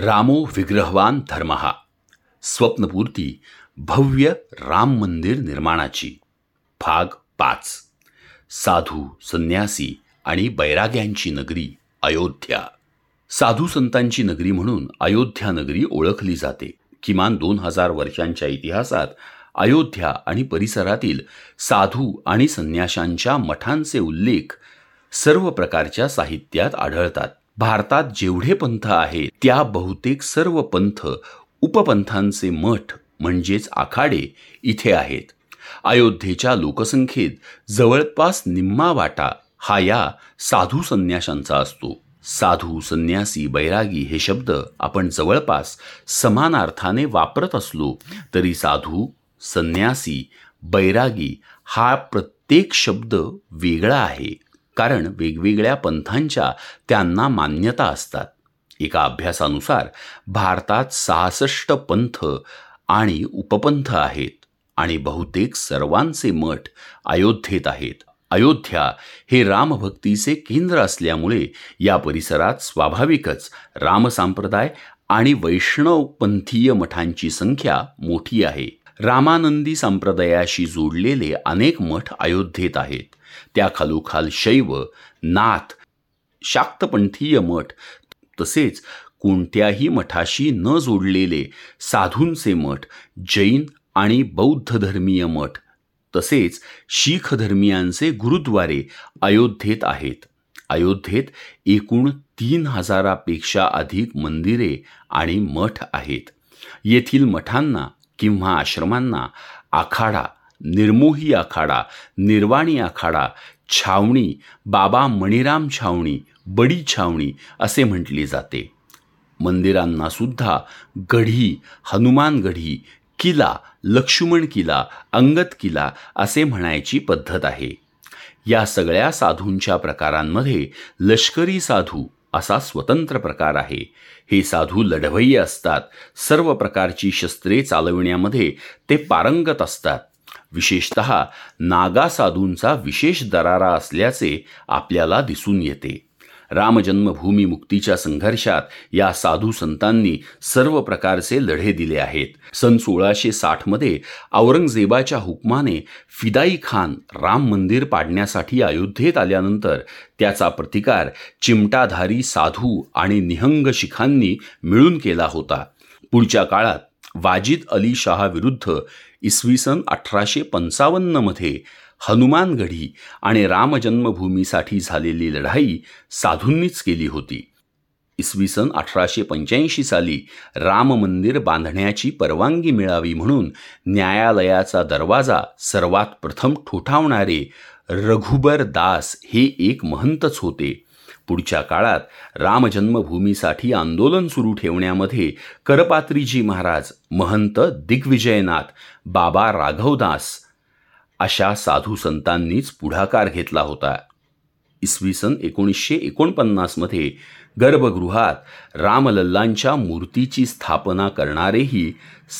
रामो विग्रहवान धर्महा. स्वप्नपूर्ती भव्य राम मंदिर निर्माणाची. भाग पाच. साधू संन्यासी आणि बैराग्यांची नगरी अयोध्या. साधू संतांची नगरी म्हणून अयोध्या नगरी ओळखली जाते. किमान दोन हजार वर्षांच्या इतिहासात अयोध्या आणि परिसरातील साधू आणि संन्याशांच्या मठांचे उल्लेख सर्व प्रकारच्या साहित्यात आढळतात. भारतात जेवढे पंथ आहेत त्या बहुतेक सर्व पंथ उपपंथांचे मठ म्हणजेच आखाडे इथे आहेत. अयोध्येच्या लोकसंख्येत जवळपास निम्मा वाटा हा या साधू संन्याशांचा असतो. साधू संन्यासी बैरागी हे शब्द आपण जवळपास समान अर्थाने वापरत असलो तरी साधू संन्यासी बैरागी हा प्रत्येक शब्द वेगळा आहे. कारण वेगवेगळ्या पंथांच्या त्यांना मान्यता असतात. एका अभ्यासानुसार भारतात सहासष्ट पंथ आणि उपपंथ आहेत आणि बहुतेक सर्वांचे मठ अयोध्येत आहेत. अयोध्या हे रामभक्तीचे केंद्र असल्यामुळे या परिसरात स्वाभाविकच रामसंप्रदाय आणि वैष्णवपंथीय मठांची संख्या मोठी आहे. रामानंदी संप्रदायाशी जोडलेले अनेक मठ अयोध्येत आहेत. त्या खालोखाल शैव नाथ शाक्तपंथीय मठ तसेच कोणत्याही मठाशी न जोडलेले साधूंचे मठ जैन आणि बौद्ध धर्मीय मठ तसेच शीख धर्मियांचे गुरुद्वारे अयोध्येत आहेत. अयोध्येत एकूण तीन हजारापेक्षा अधिक मंदिरे आणि मठ आहेत. येथील मठांना किंवा आश्रमांना आखाडा निर्मोही आखाडा निर्वाणी आखाडा छावणी बाबा मणिराम छावणी बडी छावणी असे म्हटले जाते. मंदिरांना सुद्धा गढी हनुमान गढी किला लक्ष्मण किला अंगत किला असे म्हणायची पद्धत आहे. या सगळ्या साधूंच्या प्रकारांमध्ये लष्करी साधू असा स्वतंत्र प्रकार आहे. हे साधू लढवय्ये असतात. सर्व प्रकारची शस्त्रे चालविण्यामध्ये ते पारंगत असतात. विशेषत नागा साधूंचा विशेष दरारा असल्याचे आपल्याला दिसून येते. रामजन्मभूमी मुक्तीच्या संघर्षात या साधू संतांनी सर्व प्रकारचे लढे दिले आहेत. सन सोळाशे साठमध्ये औरंगजेबाच्या हुकमाने फिदाई खान राम मंदिर पाडण्यासाठी अयोध्येत आल्यानंतर त्याचा प्रतिकार चिमटाधारी साधू आणि निहंग शिखांनी मिळून केला होता. पुढच्या काळात वाजिद अली शहा विरुद्ध इसवी सन अठराशे पंचावन्नमध्ये हनुमानगढी आणि रामजन्मभूमीसाठी झालेली लढाई साधूंनीच केली होती. इसवी सन अठराशे पंच्याऐंशी साली राम मंदिर बांधण्याची परवानगी मिळावी म्हणून न्यायालयाचा दरवाजा सर्वात प्रथम ठोठावणारे रघुबर दास हे एक महंतच होते. पुढच्या काळात रामजन्मभूमीसाठी आंदोलन सुरू ठेवण्यामध्ये करपात्रीजी महाराज महंत दिग्विजयनाथ बाबा राघवदास अशा साधू संतांनीच पुढाकार घेतला होता. इसवी सन एकोणीसशे एकोणपन्नासमध्ये गर्भगृहात रामलल्लांच्या मूर्तीची स्थापना करणारेही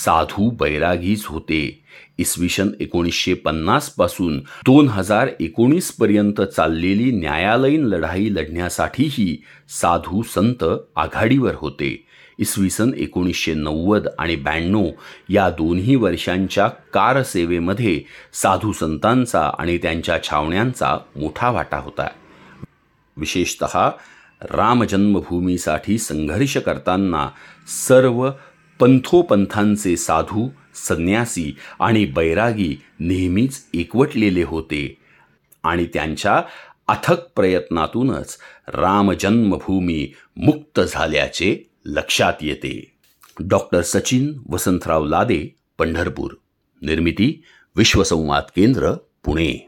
साधू बैरागीच होते. इसवी सन एकोणीसशे पन्नासपासून दोन हजार एकोणीसपर्यंत चाललेली न्यायालयीन लढाई लढण्यासाठीही साधू संत आघाडीवर होते. इसवी सन एकोणीसशे नव्वद आणि ब्याण्णव या दोन्ही वर्षांच्या कारसेवेमध्ये साधू संतांचा आणि त्यांच्या छावण्यांचा मोठा वाटा होता. विशेषत रामजन्मभूमीसाठी संघर्ष करताना सर्व पंथोपंथांचे साधू संन्यासी आणि बैरागी नेहमीच एकवटलेले होते आणि त्यांच्या अथक प्रयत्नातूनच रामजन्मभूमी मुक्त झाल्याचे लक्षात येते. डॉक्टर सचिन वसंतराव लादे पंढरपूर. निर्मिती विश्वसंवाद केंद्र पुणे.